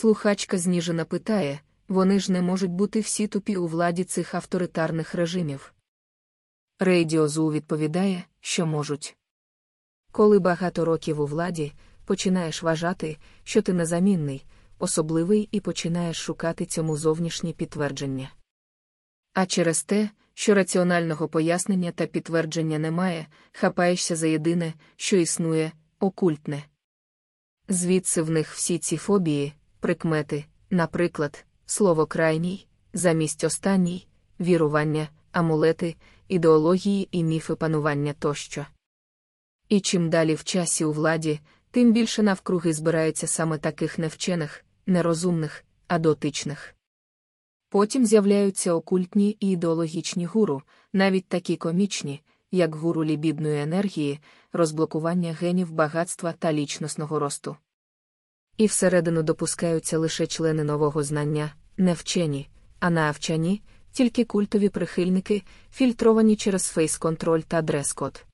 Слухачка зніжена питає вони ж не можуть бути всі тупі у владі цих авторитарних режимів. Рейдіозу відповідає, що можуть. Коли багато років у владі, починаєш вважати, що ти незамінний, особливий і починаєш шукати цьому зовнішнє підтвердження. А через те, що раціонального пояснення та підтвердження немає, хапаєшся за єдине, що існує, окультне. Звідси в них всі ці фобії, прикмети, наприклад, слово крайній, замість останній, вірування, амулети, ідеології і міфи панування тощо. І чим далі в часі у владі, тим більше навкруги збирається саме таких невчених, нерозумних, а дотичних. Потім з'являються окультні і ідеологічні гуру, навіть такі комічні, як гуру лібідної енергії, розблокування генів багатства та лічностного росту. І всередину допускаються лише члени нового знання, не вчені, а навчані, тільки культові прихильники, фільтровані через фейс-контроль та дрес-код.